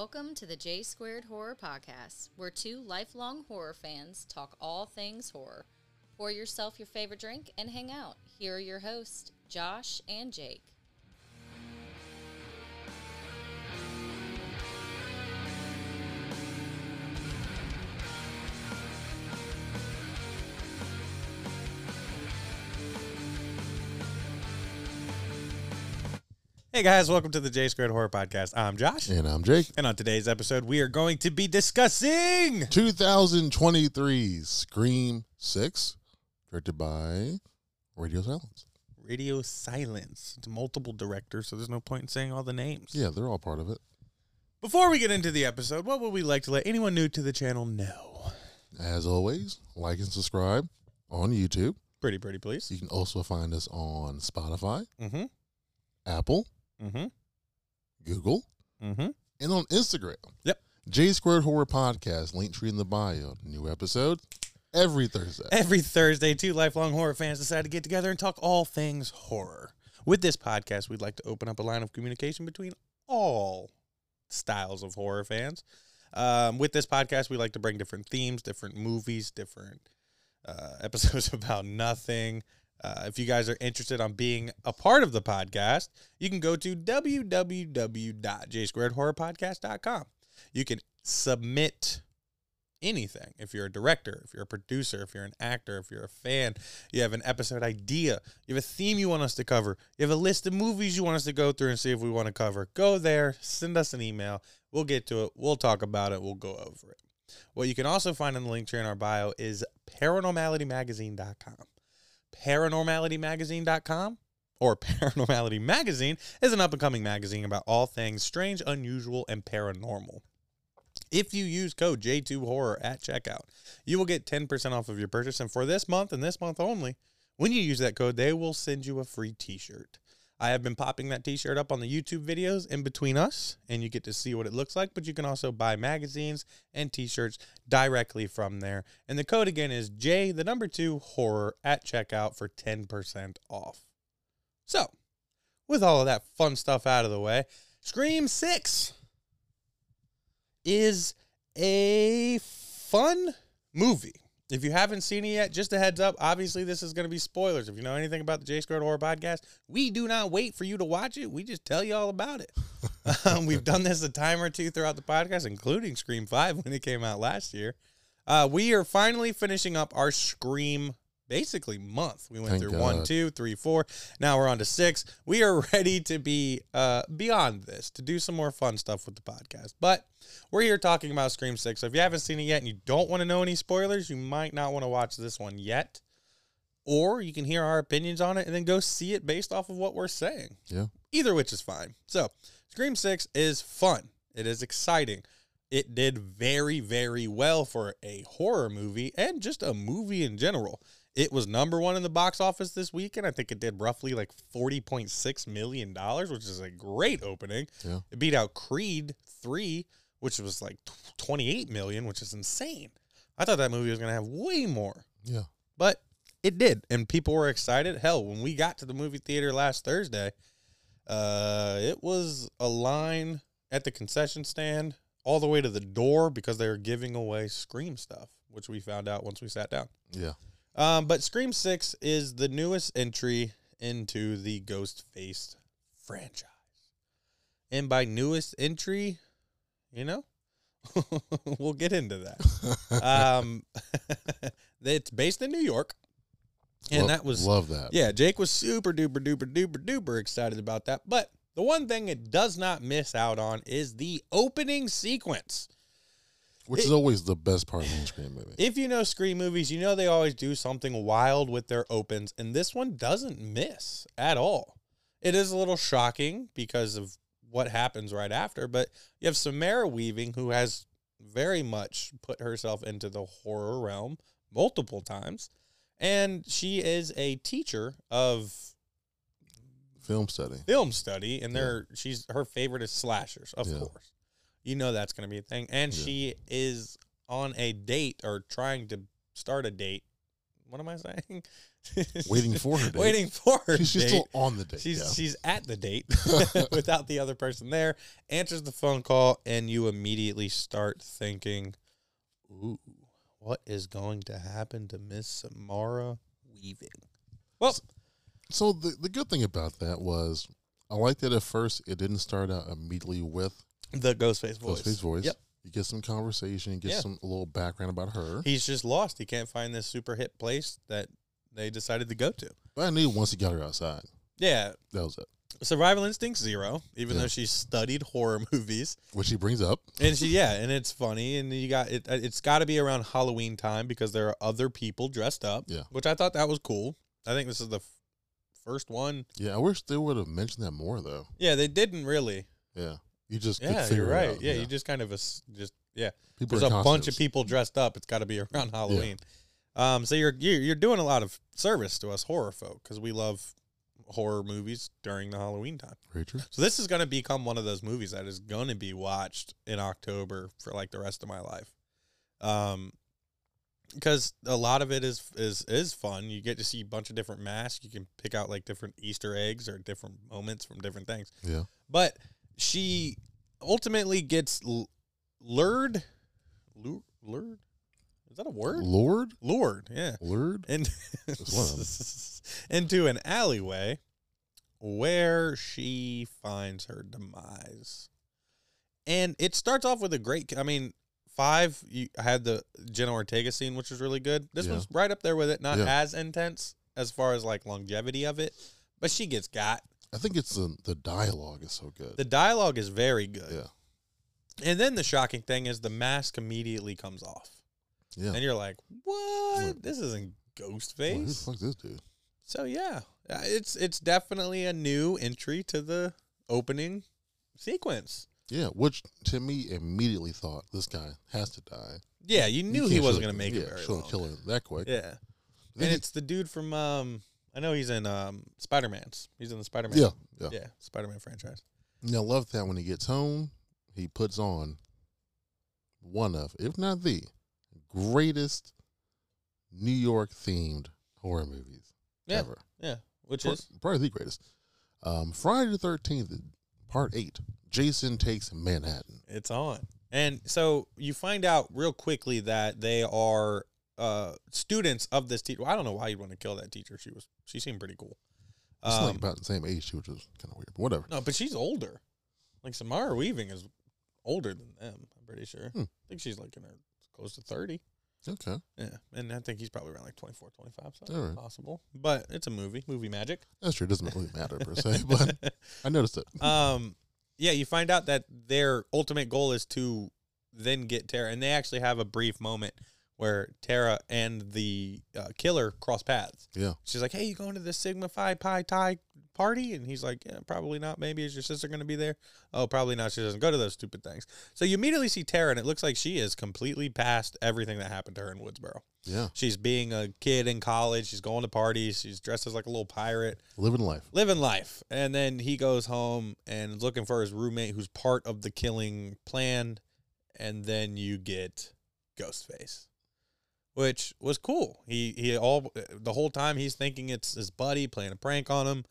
Welcome to the J Squared Horror Podcast, where two lifelong horror fans talk all things horror. Pour yourself your favorite drink and hang out. Here are your hosts, Josh and Jake. Hey guys, welcome to the J Squared Horror Podcast. I'm Josh, And I'm Jake. and on today's episode, we are going to be discussing 2023 Scream 6, directed by Radio Silence. Radio Silence. It's multiple directors, so there's no point in saying all the names. Yeah, they're all part of it. Before we get into the episode, what would we like to let anyone new to the channel know? As always, like and subscribe on YouTube. Pretty, pretty, please. You can also find us on Spotify, Mm-hmm. Apple, Mm-hmm. Google, Mm-hmm. and on Instagram. Yep. J Squared Horror Podcast, link tree in the bio. New episode every Thursday. Every Thursday, two lifelong horror fans decide to get together and talk all things horror. With this podcast, we'd like to open up a line of communication between all styles of horror fans. Um, with this podcast, we like to bring different themes, different movies, different uh, episodes about nothing. Uh, if you guys are interested on being a part of the podcast, you can go to www.jsquaredhorrorpodcast.com. You can submit anything. If you're a director, if you're a producer, if you're an actor, if you're a fan, you have an episode idea, you have a theme you want us to cover, you have a list of movies you want us to go through and see if we want to cover, go there, send us an email. We'll get to it. We'll talk about it. We'll go over it. What you can also find in the link tree in our bio is paranormalitymagazine.com. Paranormalitymagazine.com or Paranormality Magazine is an up and coming magazine about all things strange, unusual, and paranormal. If you use code J2Horror at checkout, you will get 10% off of your purchase. And for this month and this month only, when you use that code, they will send you a free t shirt. I have been popping that t shirt up on the YouTube videos in between us, and you get to see what it looks like. But you can also buy magazines and t shirts directly from there. And the code again is J, the number two, horror at checkout for 10% off. So, with all of that fun stuff out of the way, Scream 6 is a fun movie. If you haven't seen it yet, just a heads up. Obviously, this is going to be spoilers. If you know anything about the J Squared Horror Podcast, we do not wait for you to watch it. We just tell you all about it. um, we've done this a time or two throughout the podcast, including Scream 5 when it came out last year. Uh, we are finally finishing up our Scream basically month. We went Thank through one, God. two, three, four. Now we're on to six. We are ready to be uh, beyond this to do some more fun stuff with the podcast. But we're here talking about Scream Six. So if you haven't seen it yet and you don't want to know any spoilers, you might not want to watch this one yet. Or you can hear our opinions on it and then go see it based off of what we're saying. Yeah. Either which is fine. So, Scream 6 is fun. It is exciting. It did very, very well for a horror movie and just a movie in general. It was number one in the box office this weekend. I think it did roughly like $40.6 million, which is a great opening. Yeah. It beat out Creed 3, which was like 28 million, which is insane. I thought that movie was going to have way more Yeah. but it did and people were excited hell when we got to the movie theater last thursday uh it was a line at the concession stand all the way to the door because they were giving away scream stuff which we found out once we sat down Yeah. Um but scream 6 is the newest entry into the ghost faced franchise and by newest entry you know we'll get into that um, it's based in New York, and that was love that. yeah. Jake was super duper duper duper duper excited about that. But the one thing it does not miss out on is the opening sequence. Which is always the best part of a Scream movie. If you know Scream movies, you know they always do something wild with their opens, and this one doesn't miss at all. It is a little shocking because of what happens right after, but you have Samara Weaving, who has very much put herself into the horror realm multiple times, and she is a teacher of Film study. film study, and they're she's her favorite is slashers, of Yeah. course. You know that's going to be a thing, and Yeah. she is on a date or trying to start a date what am I saying? Waiting for her date. Waiting for her. She's, still on the date. She's yeah. she's at the date without the other person there. Answers the phone call, and you immediately start thinking, "Ooh, what is going to happen to Miss Samara Weaving?" Well, So the the good thing about that was, I liked that at first it didn't start out immediately with the Ghostface voice. Ghostface voice. Yep. You get some conversation, you get Yeah. some a little background about her. He's just lost. He can't find this super hit place that they decided to go to. But I knew once he got her outside, Yeah, that was it. survival instinct zero. Even Yeah. though she studied horror movies, Which she brings up. and she yeah, and it's funny, and you got it. Uh, it's got to be around Halloween time because there are other people dressed up. Yeah. which I thought that was cool. I think this is the f- first one. Yeah, I wish they would have mentioned that more though. Yeah, they didn't really. Yeah. You just Yeah, you're right. out. Yeah, you just kind of just yeah. people There's a bunch of people dressed up. It's got to be around Halloween. Um, so you're you're you're doing a lot of service to us horror folk because we love horror movies during the Halloween time. Very true. So this is going to become one of those movies that is going to be watched in October for like the rest of my life. Um because a lot of it is is is fun. You get to see a bunch of different masks. You can pick out like different Easter eggs or different moments from different things. Yeah. But she ultimately gets l- lured lured lured Is that a word? Lord? Lured, yeah. Lured? And That's one of into an alleyway where she finds her demise. And it starts off with a great I mean, five you had the Jenna Ortega scene, which was really good. This Yeah. one's right up there with it, not Yeah. as intense as far as like longevity of it, but she gets got. I think it's the the dialogue is so good. The dialogue is very good. yeah. And then the shocking thing is the mask immediately comes off. Yeah. And you're like, what? What? This isn't Well, who the Ghostface. fuck this dude? So yeah, Uh, it's it's definitely a new entry to the opening sequence. Yeah, which to me immediately thought this guy has to die. Yeah, you knew he wasn't going to make yeah, it very long. a killer that quick. Yeah, Then and he- it's the dude from um, I know he's in um Spider Man's. He's in the Spider Man. yeah, yeah, yeah, Spider Man franchise. And I love that when he gets home, he puts on one of, if not the greatest New York themed horror movies Yeah, ever. yeah, which Pro- is probably the greatest. Um, Friday the Thirteenth, Part Eight. Jason takes Manhattan. it's on. And so you find out real quickly that they are uh students of this teacher. Well, I don't know why you'd want to kill that teacher. She was she seemed pretty cool. It's Um, like about the same age, She which is kind of weird. But whatever. No, but she's older. Like Samara Weaving is older than them. I'm pretty sure. Hmm. I think she's like in her close to thirty. Okay. Yeah, and I think he's probably around like 24, 25, so All right. possible. But it's a movie, movie magic. That's true. It doesn't really matter per se, but I noticed it. um, yeah, you find out that their ultimate goal is to then get Tara, and they actually have a brief moment where Tara and the uh, killer cross paths. Yeah. She's like, "Hey, you going to the Sigma Phi Pi Ti party?" And he's like, "Yeah, probably not. Maybe is your sister going to be there?" Oh, probably not. She doesn't go to those stupid things. So you immediately see Tara, and it looks like she is completely past everything that happened to her in Woodsboro. Yeah. She's being a kid in college. She's going to parties. She's dressed as like a little pirate, Living life. living life. And then he goes home and is looking for his roommate, who's part of the killing plan. And then you get Ghostface, which was cool. He he all the whole time he's thinking it's his buddy playing a prank on him.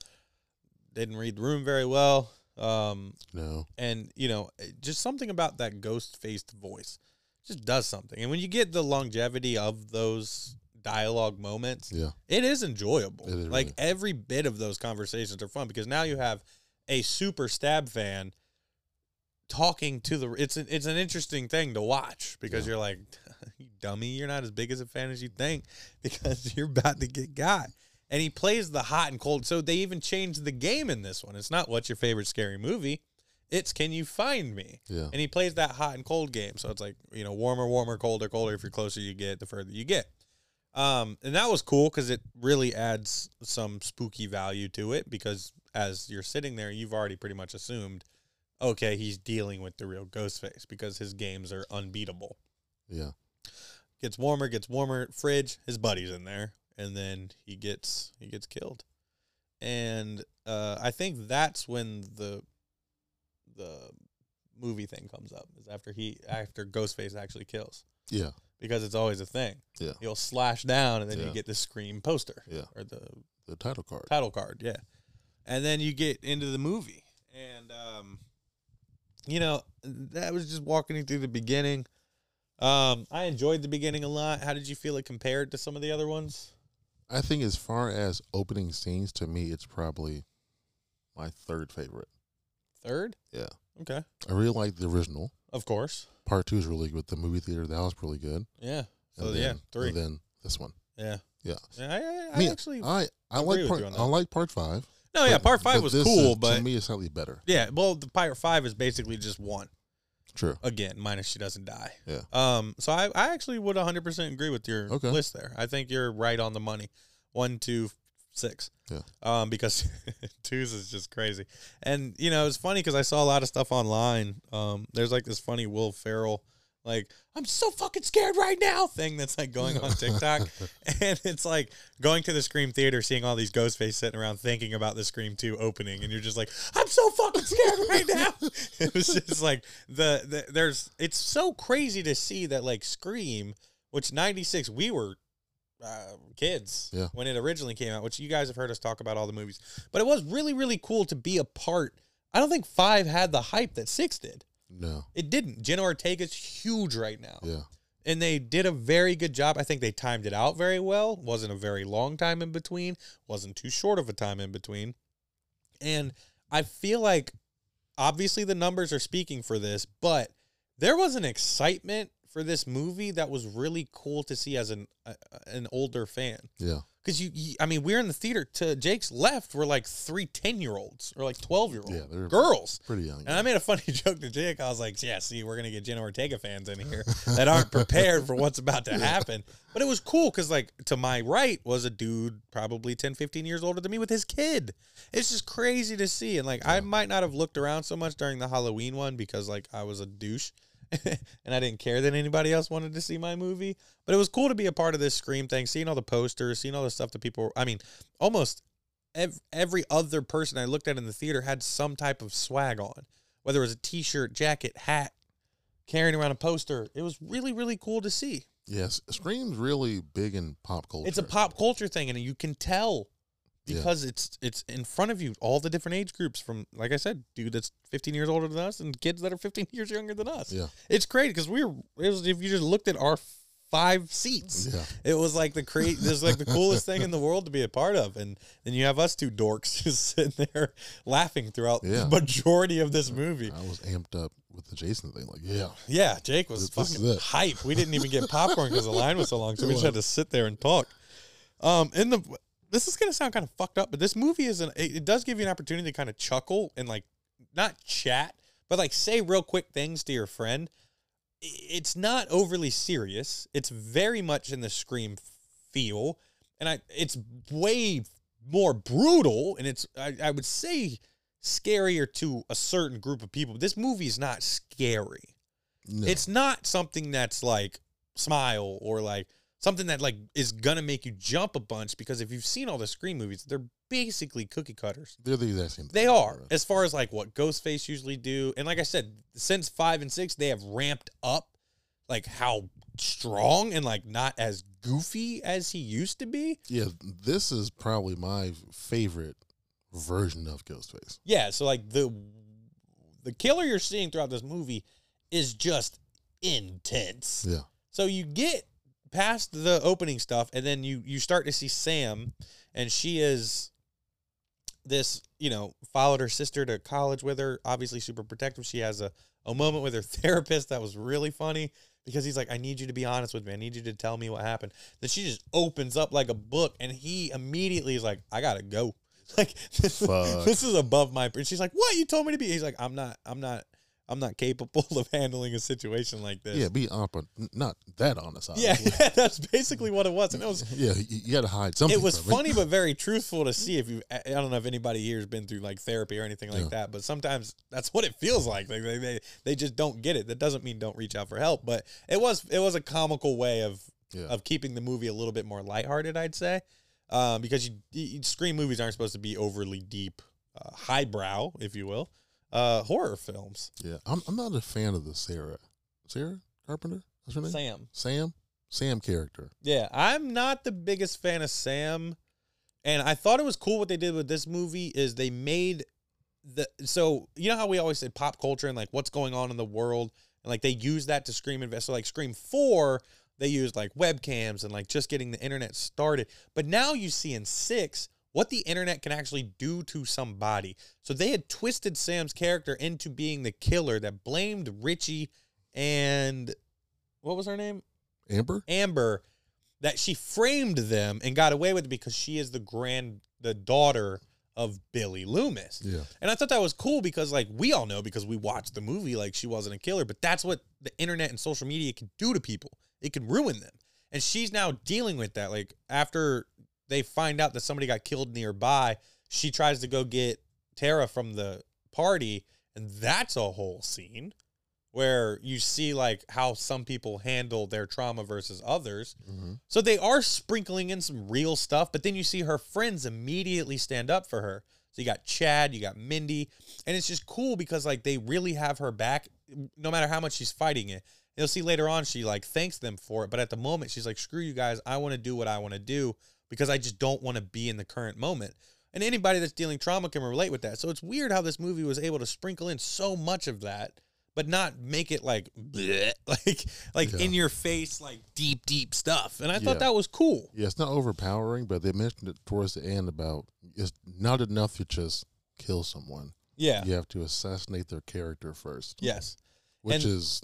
Didn't read the room very well. Um, No. and you know just something about that ghost faced voice just does something and when you get the longevity of those dialogue moments Yeah. it is enjoyable It is like really. every bit of those conversations are fun because now you have a super stab fan talking to the it's an, it's an interesting thing to watch because Yeah. you're like you dummy you're not as big as a fan as you think because you're about to get got. And he plays the hot and cold. So they even changed the game in this one. It's not what's your favorite scary movie? It's can you find me? Yeah. and he plays that hot and cold game. So it's like you know warmer warmer colder colder. If you're closer you get the further you get. Um and that was cool because it really adds some spooky value to it because as you're sitting there you've already pretty much assumed okay he's dealing with the real ghost face because his games are unbeatable. Yeah. Gets warmer gets warmer fridge his buddy's in there and then he gets he gets killed and uh i think that's when the the movie thing comes up is after he after ghostface actually kills Yeah. because it's always a thing. Yeah. You'll slash down and then you get the Scream poster Yeah. or the The title card. title card, yeah. And then you get into the movie. And um you know, that was just walking you through the beginning. Um I enjoyed the beginning a lot. How did you feel it compared to some of the other ones? I think as far as opening scenes, to me, it's probably my third favorite. Third? Yeah. Okay. I really like the original. Of course. Part two is really good. The movie theater, that was really good. Yeah. So And yeah, then- three. And then this one. yeah. Yeah. Yeah, I, I, I Me, actually I, I agree like part you on that. I like part five. No, yeah, part five was cool, is, but to me it's slightly better. yeah, well, the Pirate Five is basically just one True. again, minus she doesn't die. Yeah. Um. So I, I actually would 100 percent agree with your Okay. list there. I think you're right on the money. One, two, six. Yeah. Um. Because twos is just crazy, and you know it's funny because I saw a lot of stuff online. Um. There's like this funny Will Ferrell. Like I'm so fucking scared right now thing that's like going on TikTok, and it's like going to the Scream theater, seeing all these ghost face sitting around thinking about the Scream two opening, and you're just like, I'm so fucking scared right now. it was just like the, the there's it's so crazy to see that like Scream, which '96 we were uh, kids Yeah. when it originally came out, which you guys have heard us talk about all the movies, but it was really really cool to be a part. I don't think five had the hype that six did. No. It didn't. Jenna Ortega's huge right now Yeah. and they did a very good job. I think they timed it out very well. wasn't a very long time in between. wasn't too short of a time in between. And I feel like obviously the numbers are speaking for this, but there was an excitement for this movie that was really cool to see as an uh, an older fan. Yeah. Because you, you, I mean, we're in the theater. To Jake's left, we're like three 10 year olds or like 12 year olds. Yeah, they're- girls. Pretty young. And I made a funny joke to Jake. I was like, yeah, see, we're going to get Jenna Ortega fans in here that aren't prepared for what's about to happen. But it was cool because, like, to my right was a dude probably 10, 15 years older than me with his kid. It's just crazy to see. And, like, I might not have looked around so much during the Halloween one because, like, I was a douche. and I didn't care that anybody else wanted to see my movie. But it was cool to be a part of this Scream thing, seeing all the posters, seeing all the stuff that people, I mean, almost ev- every other person I looked at in the theater had some type of swag on, whether it was a t-shirt, jacket, hat, carrying around a poster. It was really, really cool to see. Yes. Scream's really big in pop culture. It's a pop culture thing, and you can tell Yeah. because it's it's in front of you, all the different age groups from, like I said, dude that's 15 years older than us, and kids that are 15 years younger than us. Yeah. It's great because we were. It was if you just looked at our five seats. Yeah. It was like the create. This like the coolest thing in the world to be a part of, and then you have us two dorks just sitting there laughing throughout Yeah. the majority of this movie. I was amped up with the Jason thing. Like, yeah. Yeah, Jake was This- this fucking is it. hype. We didn't even get popcorn because the line was so long, so we just had to sit there and talk. Um, in the this is gonna sound kind of fucked up, but this movie is an it, it does give you an opportunity to kind of chuckle and like not chat, but like say real quick things to your friend. It's not overly serious. It's very much in the scream feel, and I it's way more brutal, and it's I, I would say scarier to a certain group of people. This movie is not scary No. it's not something that's like smile or like something that like is gonna make you jump a bunch because if you've seen all the scream movies they're basically cookie cutters They're the exact same. they are as far as like what ghostface usually do and like i said since five and six they have ramped up like how strong and like not as goofy as he used to be Yeah, this is probably my favorite version of Ghostface. yeah so like the the killer you're seeing throughout this movie is just intense Yeah. So you get past the opening stuff, and then you you start to see Sam, and she is this you know followed her sister to college with her. Obviously, super protective. She has a a moment with her therapist that was really funny because he's like, "I need you to be honest with me. I need you to tell me what happened." Then she just opens up like a book, and he immediately is like, "I gotta go." Like this, this is above my. And she's like, "What? You told me to be?" He's like, "I'm not. I'm not." I'm not capable of handling a situation like this. Yeah, be honest, not that honest. Obviously. yeah, that's basically what it was, and it was yeah. You, you got to hide something. it was funny but very truthful to see. If you, I don't know if anybody here has been through like therapy or anything like Yeah. that, but sometimes that's what it feels like. Like they, they they just don't get it. That doesn't mean don't reach out for help, but it was it was a comical way of Yeah. of keeping the movie a little bit more lighthearted, I'd say, um, because you, you scream movies aren't supposed to be overly deep, uh, highbrow, if you will, uh, horror films. Yeah, I'm, I'm not a fan of the Sarah, Sarah Carpenter. What's her name? Sam. Sam. Sam character. Yeah, I'm not the biggest fan of Sam, and I thought it was cool what they did with this movie is they made the so you know how we always say pop culture and like what's going on in the world and like they use that to Scream invest. So like Scream Four, they used like webcams and like just getting the internet started. But now you see in six what the internet can actually do to somebody. So they had twisted Sam's character into being the killer that blamed Richie and what was her name? Amber. Amber that she framed them and got away with it because she is the grand the daughter of Billy Loomis. Yeah. And I thought that was cool because like we all know because we watched the movie like she wasn't a killer, but that's what the internet and social media can do to people. It can ruin them. And she's now dealing with that like after they find out that somebody got killed nearby, she tries to go get Tara from the party and that's a whole scene where you see like how some people handle their trauma versus others. hmm So they are sprinkling in some real stuff, but then you see her friends immediately stand up for her. So you got Chad, you got Mindy, and it's just cool because like they really have her back no matter how much she's fighting it. You'll see later on she like thanks them for it, but at the moment she's like screw you guys, I want to do what I want to do because I just don't want to be in the current moment. And anybody that's dealing trauma can relate with that. So it's weird how this movie was able to sprinkle in so much of that but not make it like bleh, like like Yeah. in your face like deep deep stuff. And I Yeah. thought that was cool. Yeah, it's not overpowering, but they mentioned it towards the end about it's not enough to just kill someone. Yeah. You have to assassinate their character first, Yes. which And- is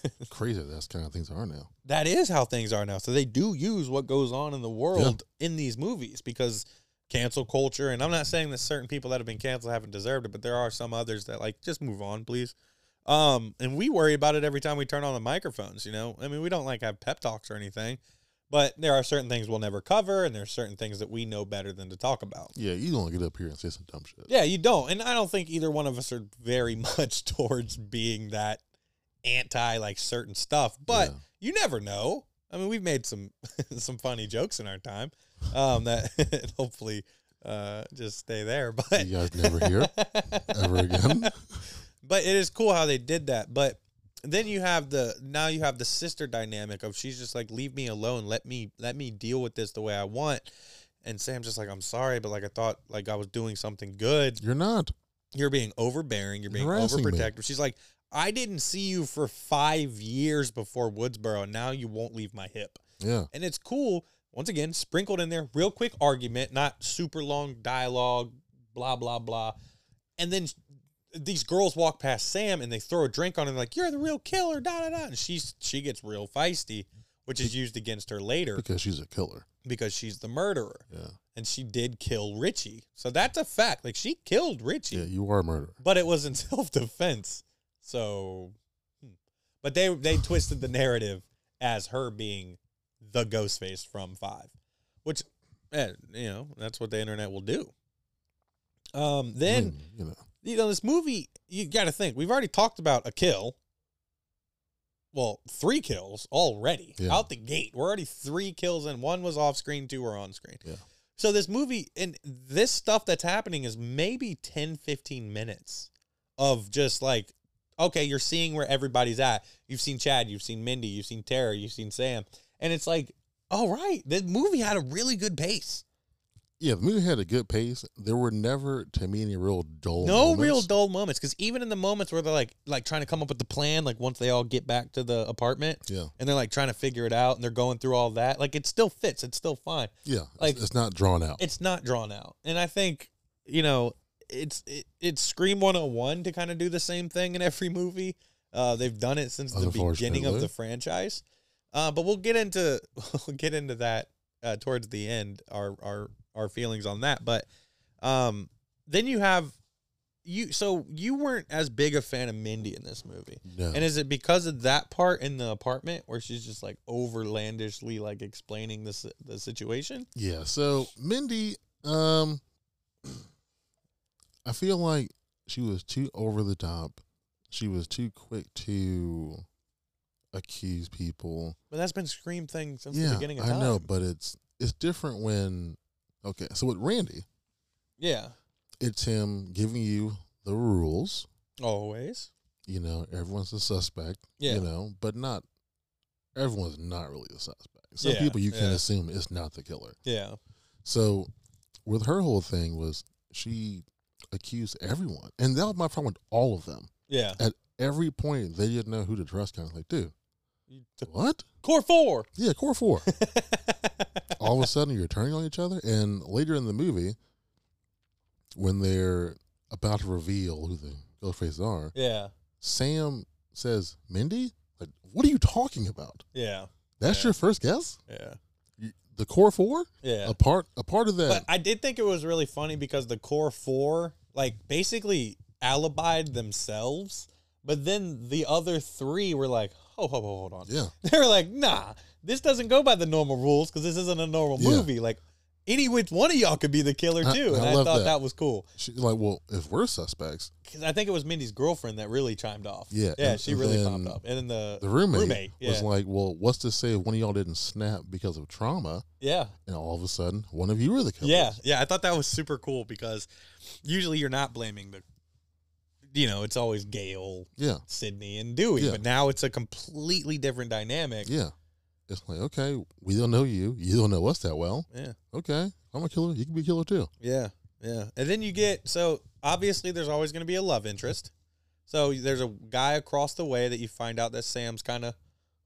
crazy. That's kind of things are now. That is how things are now. So they do use what goes on in the world in these movies because cancel culture and I'm not saying that certain people that have been canceled haven't deserved it, but there are some others that like just move on, please. Um and we worry about it every time we turn on the microphones, you know. I mean, we don't like have pep talks or anything, but there are certain things we'll never cover and there's certain things that we know better than to talk about. Yeah, you don't get up here and say some dumb shit. Yeah, you don't. And I don't think either one of us are very much towards being that anti like certain stuff, but Yeah. you never know. I mean, we've made some some funny jokes in our time um that hopefully uh just stay there, but You guys never hear ever again. but it is cool how they did that. But then you have the now you have the sister dynamic of she's just like leave me alone, let me let me deal with this the way I want. And Sam's just like I'm sorry, but like I thought like I was doing something good. You're not. You're being overbearing. You're being Harassing me. overprotective. She's like, I didn't see you for five years before Woodsboro. and Now you won't leave my hip. Yeah. And it's cool. Once again, sprinkled in there, real quick argument, not super long dialogue, blah, blah, blah. And then these girls walk past Sam and they throw a drink on him, like, you're the real killer, da, da, da. And she's, she gets real feisty, which is used against her later Because she's a killer. because she's the murderer. Yeah. And she did kill Richie. So that's a fact. Like, she killed Richie Yeah, you are a murderer. but it was in self defense. So, hmm. but they they twisted the narrative as her being the Ghostface from Five, which, eh, you know, that's what the internet will do. Um, then Mm, you know. you know this movie, you got to think we've already talked about a kill. Well, three kills already Yeah. out the gate. We're already three kills, and one was off screen, two were on screen. Yeah. So this movie and this stuff that's happening is maybe 10, 15 minutes of just like, okay, you're seeing where everybody's at. You've seen Chad, you've seen Mindy, you've seen Tara, you've seen Sam. And it's like, all right, the movie had a really good pace. Yeah, the movie had a good pace. There were never, to me, any real dull. no real moments. dull moments because even in the moments where they're like like trying to come up with the plan like once they all get back to the apartment Yeah, and they're like trying to figure it out and they're going through all that like it still fits it's still fine yeah. Like- it's, it's not drawn out. it's not drawn out and i think you know it's it, it's scream 101 to kind of do the same thing in every movie. Uh they've done it since the beginning of the franchise. Uh but we'll get into we'll get into that uh towards the end our our our feelings on that. But um then you have you so you weren't as big a fan of mindy in this movie. No. and is it because of that part in the apartment where she's just like overlandishly like explaining this the situation? Yeah. So Mindy, um, I feel like she was too over the top. She was too quick to accuse people. But that's been Scream thing since the beginning of I time. know, but it's it's different when. Okay, so with Randy, yeah, it's him giving you the rules. always. You know, everyone's a suspect. Yeah. You know, but not everyone's not really a suspect. Some Yeah, people you can yeah. assume it's not the killer. Yeah. So, with her whole thing was she accused everyone, and that was my problem with all of them. Yeah. At every point, they didn't know who to trust. Kind of like, dude, what? Core four. Yeah, core four. all of a sudden, you're turning on each other, and later in the movie, when they're about to reveal who the ghost faces are, yeah. Sam says, "Mindy, like, what are you talking about? Yeah. That's Yeah. your first guess? Yeah. The core four? Yeah. A part, a part of that? But I did think it was really funny because the core four, like, basically alibied themselves, but then the other three were like, oh, hold, hold, hold on. yeah, They were like, nah, this doesn't go by the normal rules because this isn't a normal Yeah. movie. Like, any which one of y'all could be the killer too. I and I, thought that. that. was cool she's like, well, if we're suspects, because I think it was Mindy's girlfriend that really chimed off. Yeah, Yeah, and- she and really popped up. And then the, the roommate, roommate, yeah. was like, well, what's to say if one of y'all didn't snap because of trauma, yeah. and all of a sudden one of you were the killer? Yeah, yeah, I thought that was super cool because usually you're not blaming the, you know, it's always Gail, yeah, Sidney, and Dewey, Yeah. but now it's a completely different dynamic. yeah. It's like, okay, we don't know you, you don't know us that well. yeah, Okay, I'm a killer. You can be a killer too. yeah, yeah. And then you get so obviously there's always going to be a love interest. So there's a guy across the way that you find out that Sam's kind of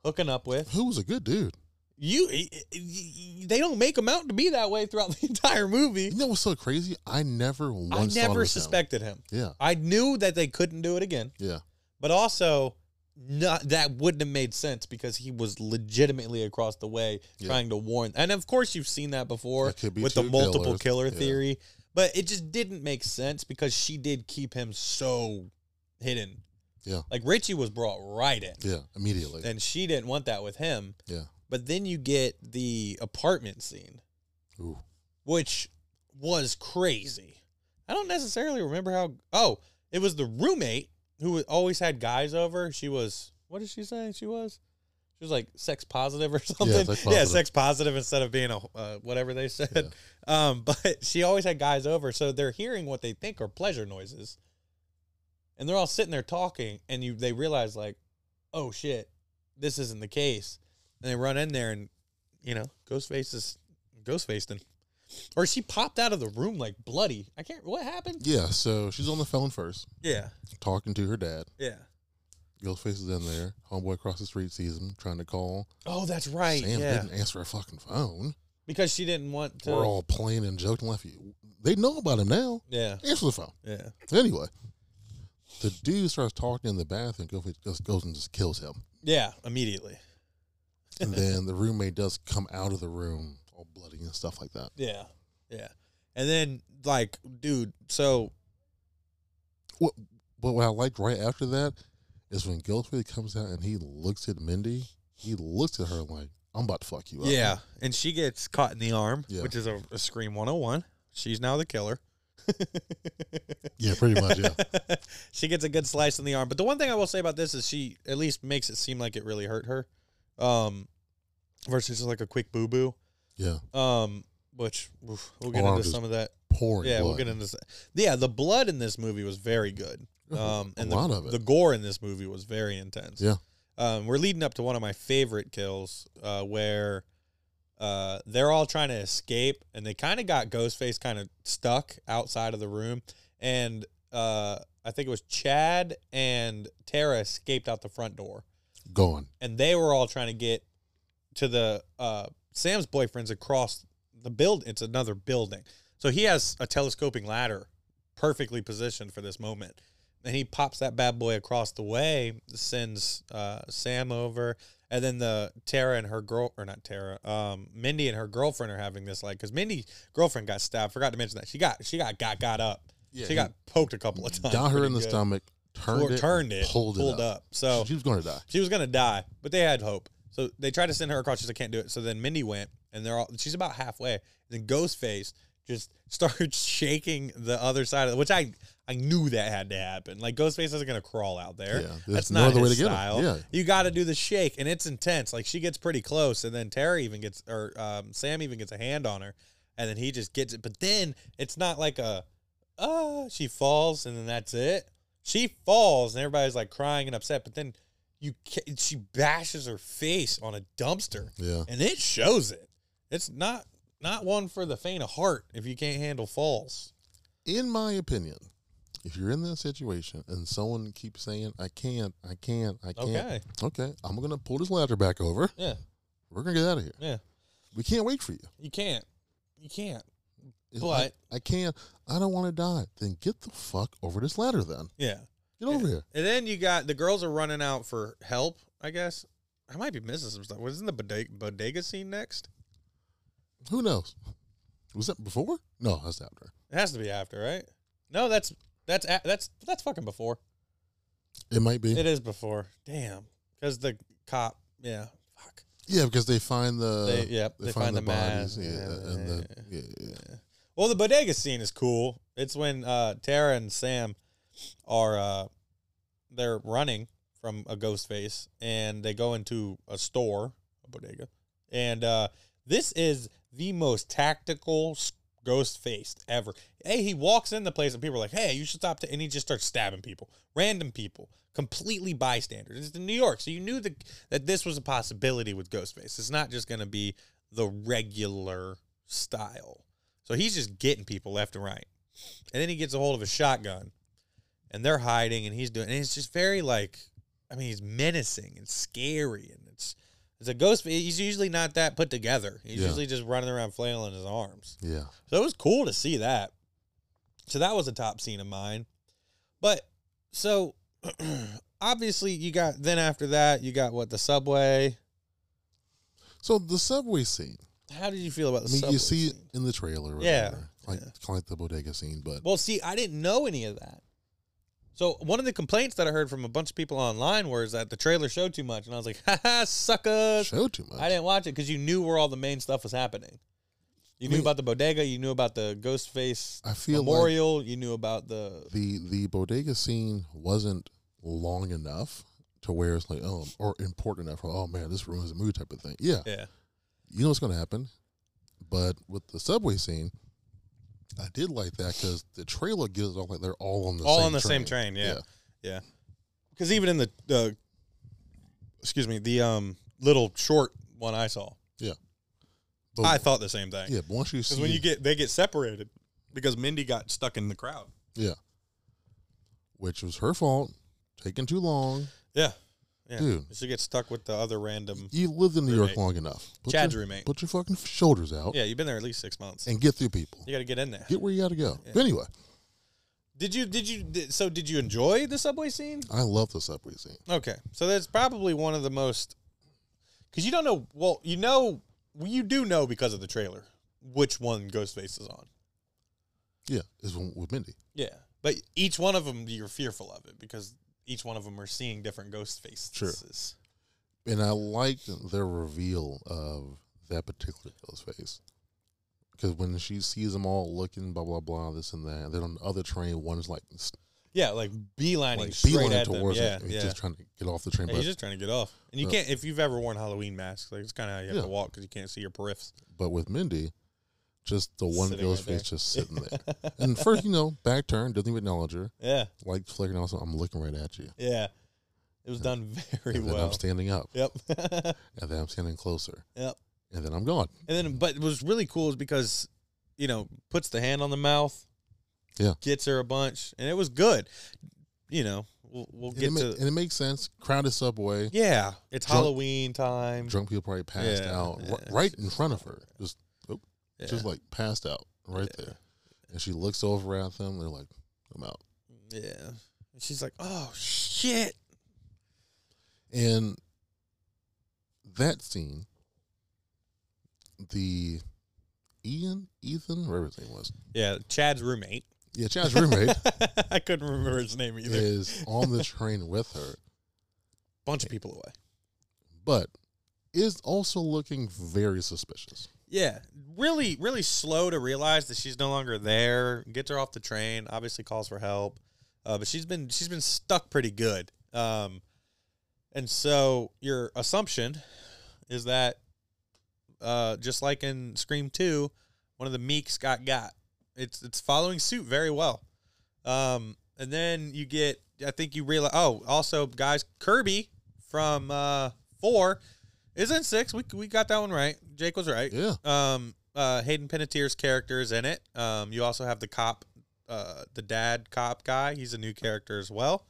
hooking up with. Who was a good dude? You, they don't make him out to be that way throughout the entire movie. You know what's so crazy? I never once I never was him. suspected him. Yeah, I knew that they couldn't do it again. yeah, but also not that wouldn't have made sense because he was legitimately across the way Yeah. trying to warn and of course you've seen that before be with the multiple killers. killer Yeah. theory but it just didn't make sense because she did keep him so hidden Yeah. like richie was brought right in yeah. Immediately. and she didn't want that with him yeah. but then you get the apartment scene Ooh. which was crazy. I don't necessarily remember how. Oh, it was the roommate who always had guys over. She was. What did she say? She was. She was like sex positive or something. sex Yeah, sex positive instead of being a uh, whatever they said. Um, but she always had guys over, so they're hearing what they think are pleasure noises, and they're all sitting there talking, and you they realize like, oh shit, this isn't the case, and they run in there, and you know, Ghostface is Ghostfaced and or she popped out of the room like bloody. I can't. What happened? Yeah. So she's on the phone first, Yeah, talking to her dad. yeah. Ghostface is in there. Homeboy across the street sees him trying to call. Oh, that's right. Sam yeah, didn't answer her fucking phone. because she didn't want to. We're all playing and joking. Left you. They know about him now. yeah, Answer the phone. yeah, Anyway, the dude starts talking in the bathroom. Ghostface just goes and just kills him. yeah. Immediately. And then the roommate does come out of the room all bloody and stuff like that. Yeah, yeah. And then like, dude. So What, but what I liked right after that is when Ghostface comes out and he looks at Mindy. He looks at her like, "I'm about to fuck you up." yeah, and she gets caught in the arm, Yeah. which is a, a scream 101. She's now the killer. yeah, pretty much. Yeah, she gets a good slice in the arm. But the one thing I will say about this is she at least makes it seem like it really hurt her. Um versus just like a quick boo boo. Yeah. Um which oof, we'll get Arm into just some of that. Pouring. Yeah, we'll blood. get into s- Yeah, the blood in this movie was very good. Um a and lot the, of it. the gore in this movie was very intense. Yeah. Um we're leading up to one of my favorite kills uh where uh, they're all trying to escape, and they kind of got Ghostface kind of stuck outside of the room. And uh, I think it was Chad and Tara escaped out the front door, Gone. and they were all trying to get to the uh, Sam's boyfriend's across the build. It's another building, so he has a telescoping ladder, perfectly positioned for this moment. And he pops that bad boy across the way, sends uh, Sam over, and then the Tara and her girl, or not Tara, um, Mindy and her girlfriend are having this like, because Mindy's girlfriend got stabbed. Forgot to mention that she got she got got got up. Yeah, she got poked a couple of times. Got her in the good. stomach. Turned Or it. turned it, Pulled, pulled it up. up. So she was going to die. she was gonna die, but they had hope. So they tried to send her across. She's like, can't do it. So then Mindy went, and they're all. She's about halfway. And then Ghostface just starts shaking the other side of which I I knew that had to happen. Like Ghostface isn't gonna crawl out there. Yeah, That's not no way his to get style. Yeah. You got to do the shake, and it's intense. Like she gets pretty close, and then Terry even gets, or um, Sam even gets a hand on her, and then he just gets it. But then it's not like a, ah, she falls, and then that's it. She falls, and everybody's like crying and upset. But then you ca- she bashes her face on a dumpster, Yeah. and it shows it. It's not not one for the faint of heart if you can't handle falls. In my opinion, if you're in that situation and someone keeps saying, I can't, I can't, I can't. Okay. Okay. I'm going to pull this ladder back over. Yeah, We're going to get out of here. yeah. We can't wait for you. You can't. You can't. If But- I, I can't, I don't want to die. Then get the fuck over this ladder then. Yeah. Get over here. And then you got the girls are running out for help. I guess I might be missing some stuff. Wasn't the bodega, bodega scene next? Who knows? Was that before? No, that's after. It has to be after, right? No, that's that's a- that's that's fucking before. It might be. It is before. Damn, because the cop. Yeah, fuck. yeah, because they find the They, yep, they, they, find, find, the, the bodies. mask. Yeah, and the yeah, yeah. Well, the bodega scene is cool. It's when uh, Tara and Sam are uh, they're running from a ghost face, and they go into a store, a bodega, and uh, this is the most tactical ghost faced ever. Hey, he walks in the place, and people are like, "Hey, you should stop!" To-, and he just starts stabbing people, random people, completely bystanders. It's in New York, so you knew that that this was a possibility with Ghostface. It's not just going to be the regular style. So he's just getting people left and right. And then he gets a hold of a shotgun and they're hiding and he's doing and it's just very like I mean he's menacing and scary and it's it's a ghost he's usually not that put together. He's Yeah. usually just running around flailing his arms. yeah. So it was cool to see that. So that was a top scene of mine. But so obviously you got then after that you got what the subway. So the subway scene. How did you feel about I mean, subway you see it in the trailer. Or Yeah, whatever, like yeah. kind of like the bodega scene, but Well, see, I didn't know any of that. So one of the complaints that I heard from a bunch of people online was that the trailer showed too much, and I was like, "Ha ha, suckers!" show too much. I didn't watch it because you knew where all the main stuff was happening. You I knew mean- about the bodega, you knew about the Ghostface I feel like memorial, you knew about the the the bodega scene wasn't long enough to where it's like oh or important enough oh man this ruins the mood type of thing. Yeah, yeah, you know what's going to happen. But with the subway scene, I did like that because the trailer gives it off like they're all on the all same on the train. same train. Yeah, yeah. Because even in the the excuse me, the um little short one I saw, But, I thought the same thing. yeah, but once you see Because when you get they get separated because Mindy got stuck in the crowd. yeah, which was her fault, taking too long. Yeah. Yeah. Dude. She get stuck with the other random. You lived in New York long enough. Put Chad's your, roommate. Put your fucking shoulders out Yeah, you've been there at least six months. and get through people. You got to get in there. Get where you got to go. Yeah. But anyway, Did you? Did you? Did, so did you enjoy the subway scene? I love the subway scene. Okay, so that's probably one of the most. Because you don't know. Well, you know. Well, you do know because of the trailer which one Ghostface is on. Yeah, is one with Mindy. Yeah, but each one of them you're fearful of it because each one of them are seeing different ghost faces. Sure. And I liked their reveal of that particular ghost face. Because when she sees them all looking, blah, blah, blah, this and that, then on the other train, one's like, Yeah, like beelining like straight beelining at them. towards Yeah, it. He's yeah. just trying to get off the train. Yeah, he's just trying to get off, and you Yeah. can't if you've ever worn Halloween masks. Like it's kind of how you have Yeah. to walk because you can't see your periffs. but with Mindy, just the one Sitting ghost right face just sitting there. and first, you know, back turn, doesn't even acknowledge her. Yeah, Like flicking also, I'm looking right at you. yeah, it was done very and then well. I'm standing up. Yep, And then I'm standing closer. yep. And then I'm gone. And then, but it was really cool is because, you know, puts the hand on the mouth. Yeah. Gets her a bunch, and it was good. You know, we'll we'll And get ma- to. and it makes sense. Crowded subway. yeah, it's Drunk- Halloween time. Drunk people probably passed Yeah, out yeah, right in front of her. Just Yeah. just like passed out right Yeah. there. And she looks over at them. They're like, I'm out. Yeah. And she's like, oh, shit. And that scene, the Ian, Ethan, whatever his name was. Yeah, Chad's roommate. Yeah, Chad's roommate I couldn't remember his name either. is on the train with her, Bunch of people away. but is also looking very suspicious. Yeah, really, really slow to realize that she's no longer there. Gets her off the train. Obviously, calls for help, uh, but she's been she's been stuck pretty good. Um, and so your assumption is that, uh, just like in Scream Two, one of the Meeks got got. It's it's following suit very well. Um, and then you get I think you realize. Oh, also, guys, Kirby from uh, four is in six. We we got that one right. Jake was right. Yeah. Um, uh, Hayden Panettiere's character is in it. Um, you also have the cop, uh, the dad cop guy. He's a new character as well.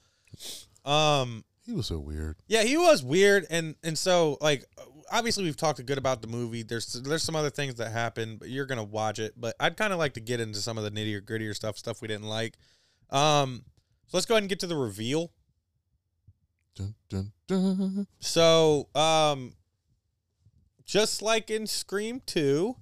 Um, He was so weird. yeah, he was weird, and and so like obviously we've talked good about the movie. There's there's some other things that happen, but you're gonna watch it. But I'd kind of like to get into some of the nittier grittier stuff, stuff we didn't like. Um, so let's go ahead and get to the reveal. Dun, dun, dun. So, um, just like in Scream 2,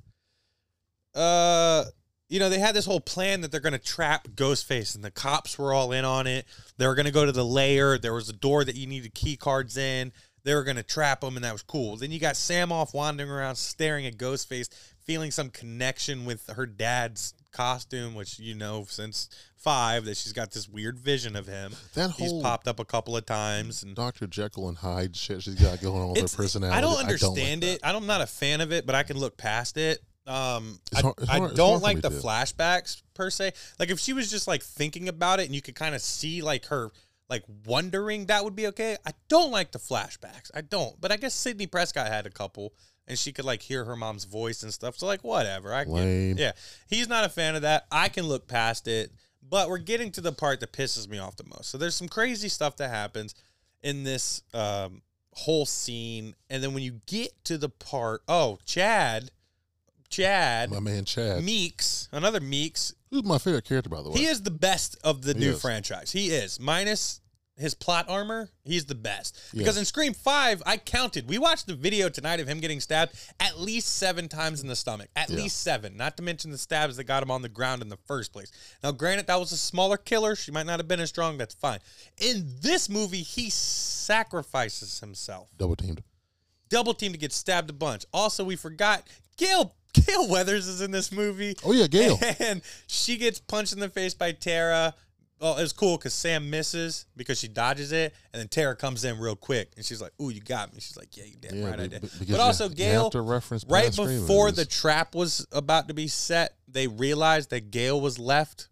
uh, you know, they had this whole plan that they're going to trap Ghostface, and the cops were all in on it. They were going to go to the lair. There was a door that you needed key cards in. They were going to trap him, and that was cool. Then you got Sam off wandering around, staring at Ghostface, feeling some connection with her dad's costume, which you know since five that she's got this weird vision of him. That He's popped up a couple of times, and Dr. Jekyll and Hyde shit she's got going on with her personality. I don't like understand that. it. I'm not a fan of it, but I can look past it. Um, I, hard- I don't like the flashbacks per se. Like if she was just like thinking about it and you could kind of see like her like wondering, that would be okay. I don't like the flashbacks. I don't. But I guess Sidney Prescott had a couple and she could like hear her mom's voice and stuff. So like whatever. I Lame. get, yeah. He's not a fan of that. I can look past it. But we're getting to the part that pisses me off the most. So there's some crazy stuff that happens in this um, whole scene, and then when you get to the part, oh, Chad, Chad My man Chad, Meeks, another Meeks, who's my favorite character by the way. he is the best of the He new is. franchise. He is minus his plot armor. He's the best because Yes. in Scream Five, I counted. We watched the video tonight of him getting stabbed at least seven times in the stomach. At Yeah. least seven. Not to mention the stabs that got him on the ground in the first place. Now, granted, that was a smaller killer. She might not have been as strong. That's fine. In this movie, he sacrifices himself Double teamed. double team to get stabbed a bunch. Also, we forgot Gale Gale Weathers is in this movie. Oh yeah, Gale. And she gets punched in the face by Tara. Well, it's cool because Sam misses because she dodges it, and then Tara comes in real quick, and she's like, "Ooh, you got me." She's like, "Yeah, you did Yeah, right, I did." But also, Gale, right before the trap was about to be set, they realized that Gale was left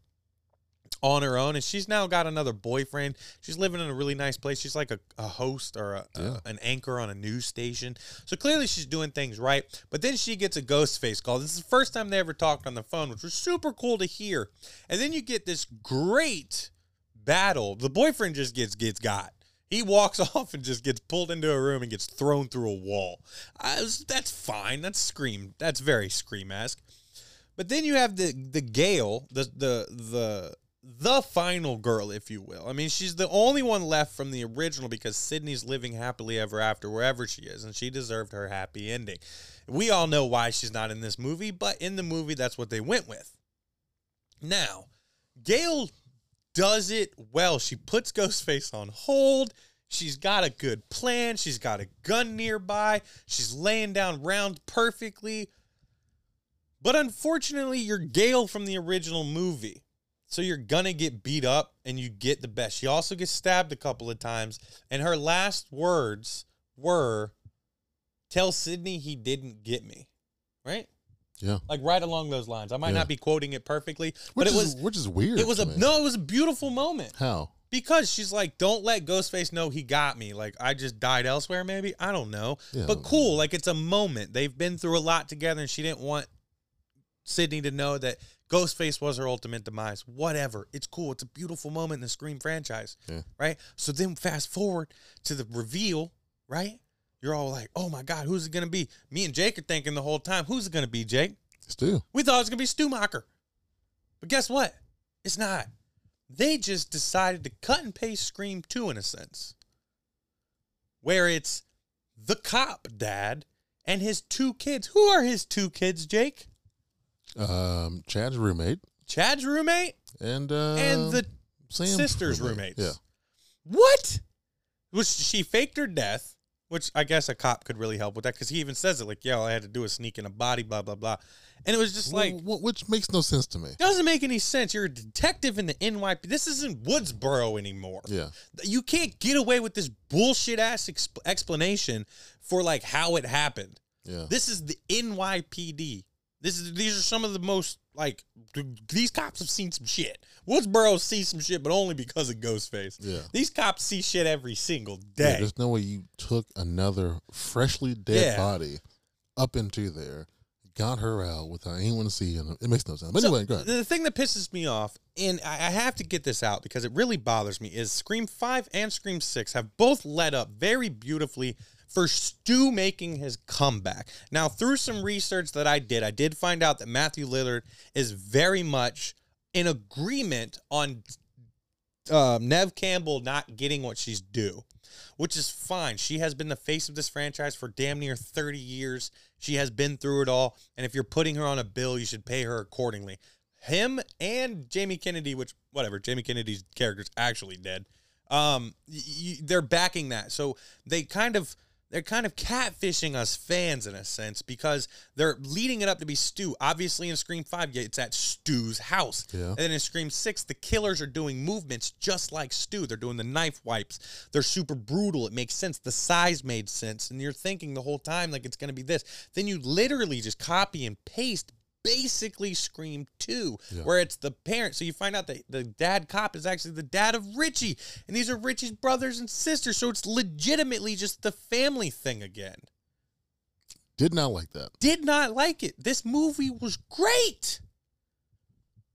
on her own, and she's now got another boyfriend. She's living in a really nice place. She's like a, a host or a, a- an anchor on a news station. So clearly she's doing things right. But then she gets a ghost face call. This is the first time they ever talked on the phone, which was super cool to hear. And then you get this great battle. The boyfriend just gets gets got. He walks off and just gets pulled into a room and gets thrown through a wall. I was- that's fine. That's scream. That's very scream esque. But then you have the the Gale, the the the the final girl, if you will. I mean, she's the only one left from the original because Sidney's living happily ever after wherever she is, and she deserved her happy ending. We all know why she's not in this movie, but in the movie, that's what they went with. Now, Gale does it well. She puts Ghostface on hold. She's got a good plan. She's got a gun nearby. She's laying down rounds perfectly. But unfortunately, you're Gale from the original movie. So you're gonna get beat up and you get the best. She also gets stabbed a couple of times, and her last words were, Tell Sidney he didn't get me. Right? Yeah. Like right along those lines. I might Yeah. not be quoting it perfectly, Which but it is was which is weird. it was a me. no, it was a beautiful moment How? because she's like, "Don't let Ghostface know he got me. Like I just died elsewhere, maybe I don't know, Yeah. but cool. Like it's a moment. They've been through a lot together, and she didn't want Sidney to know that Ghostface was her ultimate demise. Whatever. It's cool. It's a beautiful moment in the Scream franchise, Yeah. right? So then fast forward to the reveal, right? You're all like, "Oh my god, who's it gonna be?" Me and Jake are thinking the whole time, "Who's it gonna be, Jake?" Still. We thought it was gonna be Stu Macher. But guess what? It's not. They just decided to cut and paste Scream 2 in a sense. Where it's the cop dad and his two kids. Who are his two kids, Jake? Um, Chad's roommate Chad's roommate and uh, and the Sam's sister's roommate. roommates. Yeah. What? Was she faked her death, which I guess a cop could really help with that because he even says it like, yeah, all I had to do a sneak in a body, blah, blah, blah. And it was just like, Wh- wh- which makes no sense to me. Doesn't make any sense. You're a detective in the NYP. This isn't Woodsboro anymore. Yeah. You can't get away with this bullshit ass exp- explanation for like how it happened. Yeah. This is the NYPD. This is these are some of the most like these cops have seen some shit. Woodsboro sees some shit, but only because of Ghostface. Yeah. These cops see shit every single Yeah, day. there's no way you took another freshly dead Yeah. body up into there, got her out without anyone seeing it. It makes no sense. But So, anyway. The thing that pisses me off, and I I have to get this out because it really bothers me, is Scream 5 and Scream 6 have both led up very beautifully for Stu making his comeback. Now, through some research that I did, I did find out that Matthew Lillard is very much in agreement on uh, Nev Campbell not getting what she's due, which is fine. She has been the face of this franchise for damn near 30 years. She has been through it all. And if you're putting her on a bill, you should pay her accordingly. Him and Jamie Kennedy, which, whatever, Jamie Kennedy's character's actually dead. Um, y- y- they're backing that. So they kind of. They're kind of catfishing us fans in a sense because they're leading it up to be Stu. Obviously, in Scream 5, yeah, it's at Stu's house. Yeah. And then in Scream 6, the killers are doing movements just like Stu. They're doing the knife wipes. They're super brutal. It makes sense. The size made sense. And you're thinking the whole time like it's going to be this. Then you literally just copy and paste basically Scream 2, Yeah. where it's the parent. So you find out that the dad cop is actually the dad of Richie. And these are Richie's brothers and sisters. So it's legitimately just the family thing again. Did not like that. Did not like it. This movie was great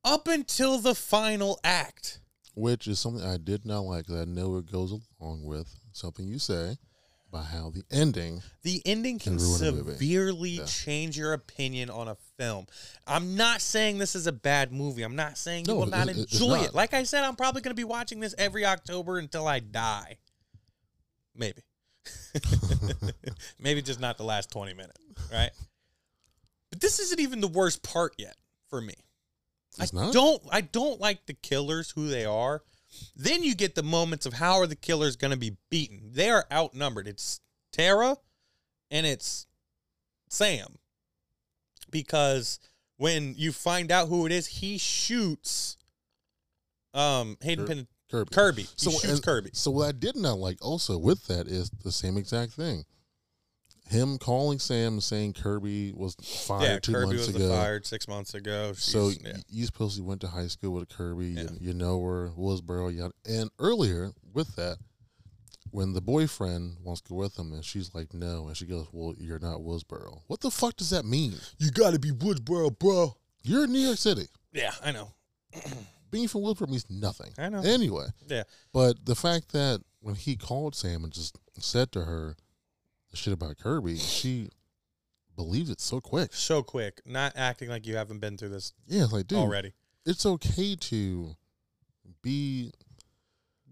up until the final act. Which is something I did not like that I know it goes along with something you say about how the ending The ending can Can ruin a movie. severely Yeah. change your opinion on a film. I'm not saying this is a bad movie. I'm not saying you No, will not it- it- enjoy not. it. Like I said, I'm probably going to be watching this every October until I die. Maybe. Maybe just not the last 20 minutes, right? But this isn't even the worst part yet for me. It's I not? don't I don't like the killers who they are. Then you get the moments of how are the killers going to be beaten? They are outnumbered. It's Tara and it's Sam. Because when you find out who it is, he shoots um Hayden Kir- Pen- Kirby. Kirby. He So shoots and- Kirby. So what I did not like also with that is the same exact thing. Him calling Sam saying Kirby was fired Yeah, two Kirby months was ago. fired six months ago. So yeah. you supposedly went to high school with Kirby. Yeah. You, you know where Woodsboro. Yeah, and earlier with that, when the boyfriend wants to go with him, and she's like, "No," and she goes, "Well, you're not Woodsboro." What the fuck does that mean? you got to be Woodsboro, bro. You're in New York City. Yeah, I know. Being from Woodsboro means nothing. I know. Anyway, Yeah. but the fact that when he called Sam and just said to her the shit about Kirby, she believes it so quick. So quick, not acting like you haven't been through this Yeah, it's like, dude, already. it's okay to be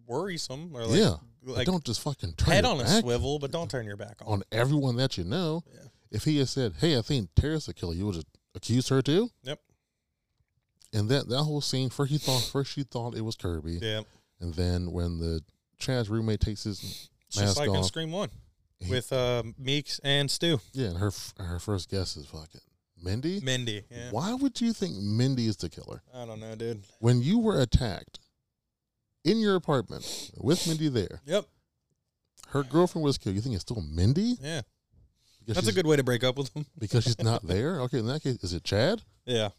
Worrisome or like, yeah. Like don't just fucking turn head on a swivel, but don't turn your back on. on everyone that you know. Yeah. If he had said, "Hey, I think Tara's the killer," you would have accused her too. Yep. And that that whole scene, first he thought, first she thought it was Kirby, Yeah, and then when the Chad's roommate takes his it's mask just like in Scream One he- with uh, Meeks and Stu, yeah, and her her first guess is fucking Mindy. Mindy. Yeah, Why would you think Mindy is the killer I don't know, dude. when you were attacked in your apartment with Mindy there? Yep. Her girlfriend was killed. You think it's still Mindy? Yeah, Because that's a good way to break up with them. because she's not there. Okay, in that case, is it Chad? Yeah.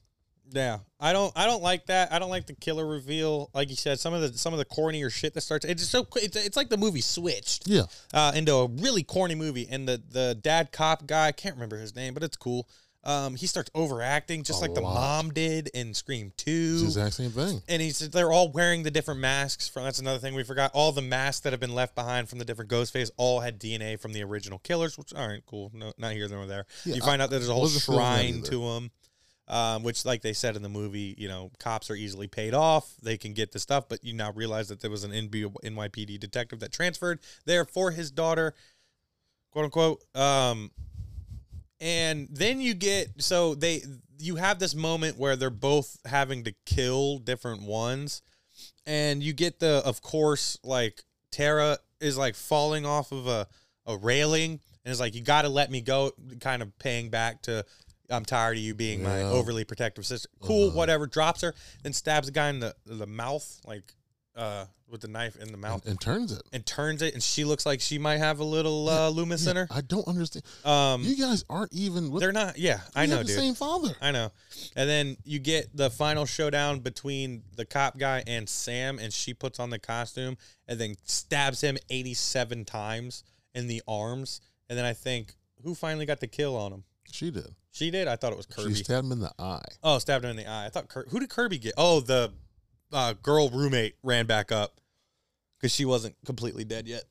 Yeah. I don't I don't like that. I don't like the killer reveal. Like you said, some of the some of the cornier shit that starts it's so it's, it's like the movie switched Yeah. uh, into a really corny movie and the the dad cop guy, I can't remember his name, but it's cool. Um, he starts overacting just A like the lot. mom did in Scream 2. It's the exact same thing. and he's they're all wearing the different masks from that's another thing we forgot all the masks that have been left behind from the different ghost face all had dna from the original killers which all right cool no not here nor there Yeah, you find out that there's a whole wasn't feeling that shrine to them um, which like they said in the movie you know cops are easily paid off they can get the stuff but you now realize that there was an NB nypd detective that transferred there for his daughter quote unquote um and then you get so they you have this moment where they're both having to kill different ones. And you get the of course like tara is like falling off of a, a railing and is like you got to let me go kind of paying back to i'm tired of you being my overly protective sister. Cool Uh-huh. whatever drops her then stabs the guy in the the mouth like uh, with the knife in the mouth and, and turns it. and turns it, and she looks like she might have a little uh, Loomis in her. I don't understand. Um, you guys aren't even. With, they're not. Yeah, I know, dude. same father. I know. And then you get the final showdown between the cop guy and Sam, and she puts on the costume and then stabs him 87 times in the arms. And then I think, who finally got the kill on him? She did. She did? I thought it was Kirby. She stabbed him in the eye. oh, stabbed him in the eye. I thought, Kir- who did Kirby get? Oh, the uh, girl roommate ran back up because she wasn't completely dead yet.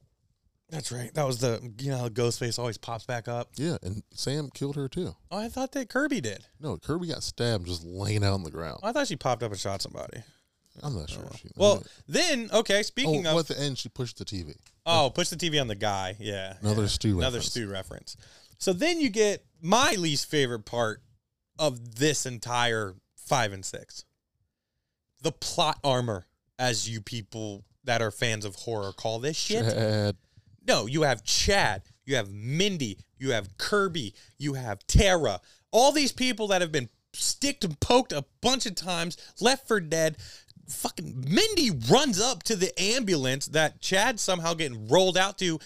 That's right. That was the, you know, how Ghostface always pops back up. Yeah, and Sam killed her too. Oh, I thought that Kirby did. No, Kirby got stabbed just laying out on the ground. I thought she popped up and shot somebody. I'm not sure. She, Well, then okay. oh, Speaking well, of, at the end, she pushed the TV. oh, push the TV on the guy. Yeah, Another yeah. Stu another reference. Stu reference. So then you get my least favorite part of this entire five and six, the plot armor, as you people that are fans of horror call this shit. Chad. No, you have Chad, you have Mindy, you have Kirby, you have Tara. All these people that have been sticked and poked a bunch of times, left for dead. Fucking Mindy runs up to the ambulance that Chad somehow getting rolled out to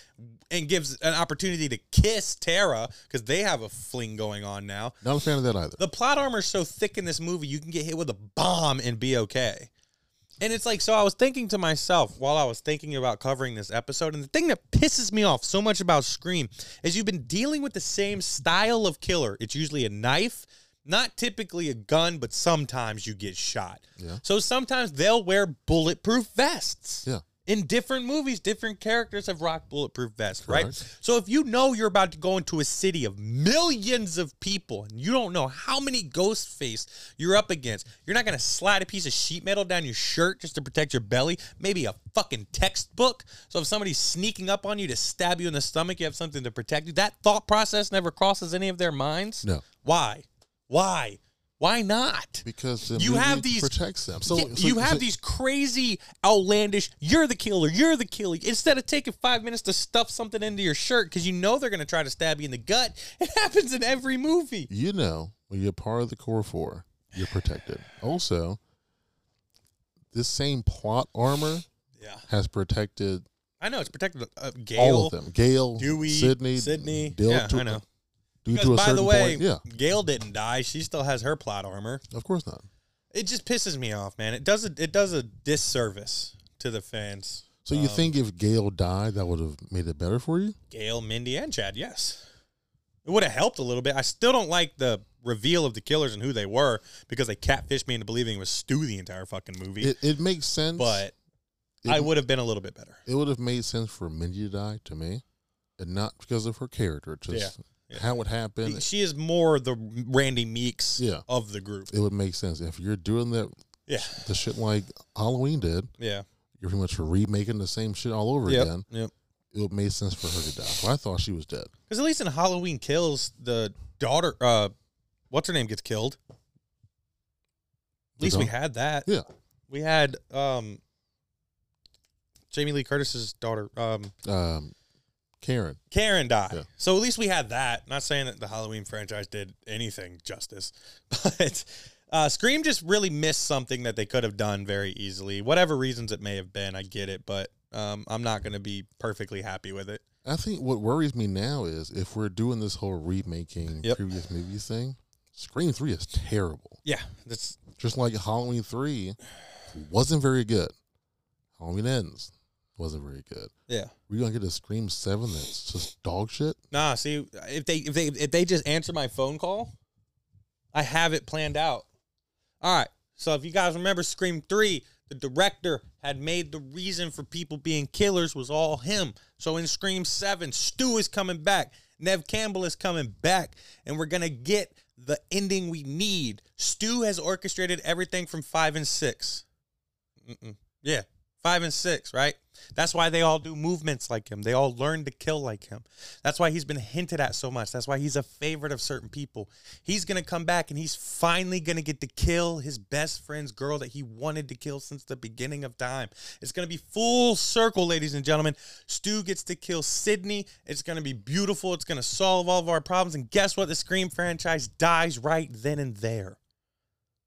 and gives an opportunity to kiss Tara because they have a fling going on now. Not a fan of that either. The plot armor is so thick in this movie, you can get hit with a bomb and be okay. And it's like, so I was thinking to myself while I was thinking about covering this episode, and the thing that pisses me off so much about Scream is you've been dealing with the same style of killer. It's usually a knife, not typically a gun, but sometimes you get shot. Yeah. So sometimes they'll wear bulletproof vests. Yeah. In different movies, different characters have rocked bulletproof vests, right? So if you know you're about to go into a city of millions of people and you don't know how many ghost face you're up against, you're not gonna slide a piece of sheet metal down your shirt just to protect your belly, maybe a fucking textbook. So if somebody's sneaking up on you to stab you in the stomach, you have something to protect you. That thought process never crosses any of their minds. No. Why? Why? Why not? Because the You have these- protects them. So, Yeah, so- you have so- these crazy, outlandish. You're the killer. You're the killer. Instead of taking five minutes to stuff something into your shirt because you know they're going to try to stab you in the gut, it happens in every movie. You know, when you're part of the core four, you're protected. Also, this same plot armor Yeah, has protected I know it's protected. Uh, Gale, all of them. Gale, Dewey, Sidney, Sidney. Yeah, I know. Due Because to a by certain the way, point, yeah, Gale didn't die. She still has her plot armor. of course not. It just pisses me off, man. It does a, it does a disservice to the fans. So you Um, think if Gale died, that would have made it better for you? Gale, Mindy, and Chad, yes. It would have helped a little bit. I still don't like the reveal of the killers and who they were because they catfished me into believing it was Stu the entire fucking movie. It, it makes sense, but it, I would have been a little bit better. It would have made sense for Mindy to die to me, and not because of her character, just Yeah. how it happened. She is more the Randy Meeks Yeah. of the group. It would make sense if you're doing that Yeah. the shit like Halloween did. Yeah. You're pretty much remaking the same shit all over Yep. again. Yep. It would make sense for her to die. But I thought she was dead. Because at least in Halloween Kills, the daughter, uh, what's her name, gets killed. At The least we had that. Yeah. We had um, Jamie Lee Curtis's daughter, um, Um, Karen. Karen died. Yeah. So at least we had that. Not saying that the Halloween franchise did anything justice, but uh, Scream just really missed something that they could have done very easily. Whatever reasons it may have been, I get it, but um, I'm not going to be perfectly happy with it. I think what worries me now is if we're doing this whole remaking Yep. previous movies thing, Scream 3 is terrible. Yeah, that's Just like Halloween 3 wasn't very good. Halloween Ends wasn't very good. yeah. We're going to get a Scream 7 that's just dog shit. Nah, see if they if they if they just answer my phone call, I have it planned out. All right. So if you guys remember Scream 3, the director had made the reason for people being killers was all him. So in Scream 7, Stu is coming back. Nev Campbell is coming back and we're going to get the ending we need. Stu has orchestrated everything from 5 and 6. Mm-mm. Yeah, 5 and 6, right? That's why they all do movements like him. They all learn to kill like him. That's why he's been hinted at so much. That's why he's a favorite of certain people. He's going to come back and he's finally going to get to kill his best friend's girl that he wanted to kill since the beginning of time. It's going to be full circle, ladies and gentlemen. Stu gets to kill Sidney. It's going to be beautiful. It's going to solve all of our problems. And guess what? The Scream franchise dies right then and there.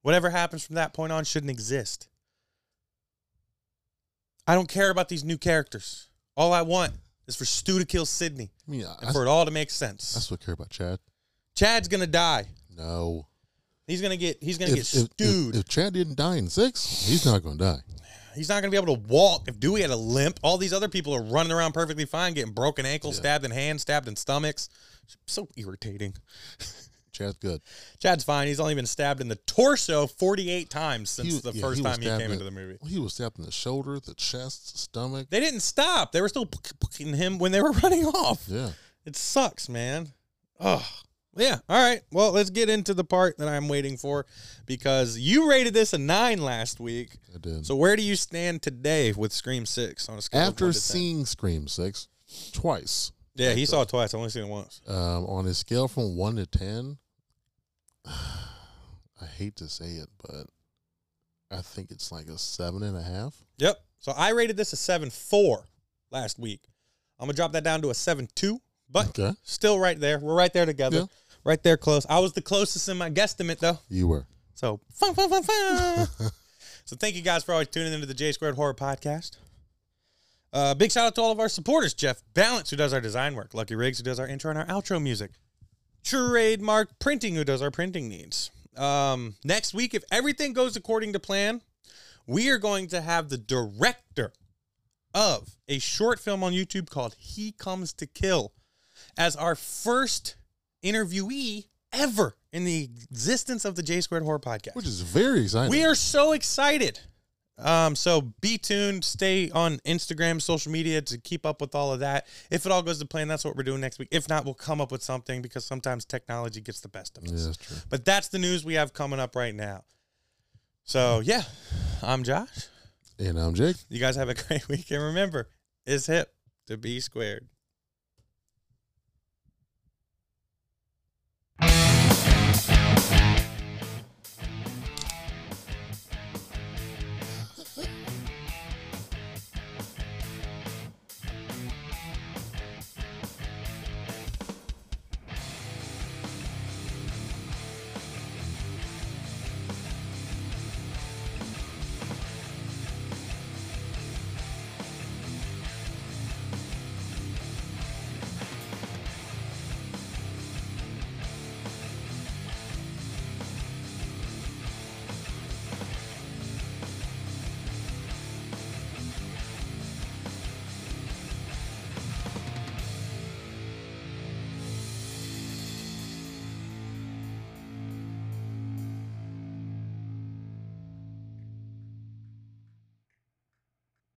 Whatever happens from that point on shouldn't exist. I don't care about these new characters. All I want is for Stu to kill Sidney I mean, and for it all to make sense. that's what I care about Chad. Chad's gonna die. No. He's gonna get. He's gonna If, get if, if, if Chad didn't die in six, he's not going to die. He's not gonna be able to walk. If Dewey had a limp, all these other people are running around perfectly fine, getting broken ankles, Yeah. stabbed in hands, stabbed in stomachs. So irritating. Chad's good. Chad's fine. He's only been stabbed in the torso 48 times since He- the yeah, first he time he came in- into the movie. Well, he was stabbed in the shoulder, the chest, stomach. They didn't stop. They were still poking him when they were running off. Yeah. It sucks, man. Oh, yeah. All right. Well, let's get into the part that I'm waiting for because you rated this a nine last week. I did. So where do you stand today with Scream Six on a scale of After one to 10? seeing Scream 6 twice, Yeah, he saw it twice. I only seen it once. um, on a scale from 1 to 10, I hate to say it, but I think it's like a seven and a half. Yep. So I rated this a seven four last week. I'm gonna drop that down to a seven two, but Okay. still right there. We're right there together. Yeah. Right there close. I was the closest in my guesstimate though. You were. So fun, fun, fun, fun. so thank you guys for always tuning into the J Squared Horror Podcast. Uh, big shout out to all of our supporters: Jeff Balance, who does our design work; Lucky Riggs, who does our intro and our outro music; Trademark Printing, who does our printing needs. Um, next week, if everything goes according to plan, we are going to have the director of a short film on YouTube called "He Comes to Kill" as our first interviewee ever in the existence of the J Squared Horror Podcast. Which is very exciting. We are so excited. Um, so be tuned. Stay on Instagram, social media to keep up with all of that. If it all goes to plan, that's what we're doing next week. If not, we'll come up with something because sometimes technology gets the best of us. Yeah, that's true. But that's the news we have coming up right now. So yeah, I'm Josh. And I'm Jake. You guys have a great week, and remember, it's hip to be squared.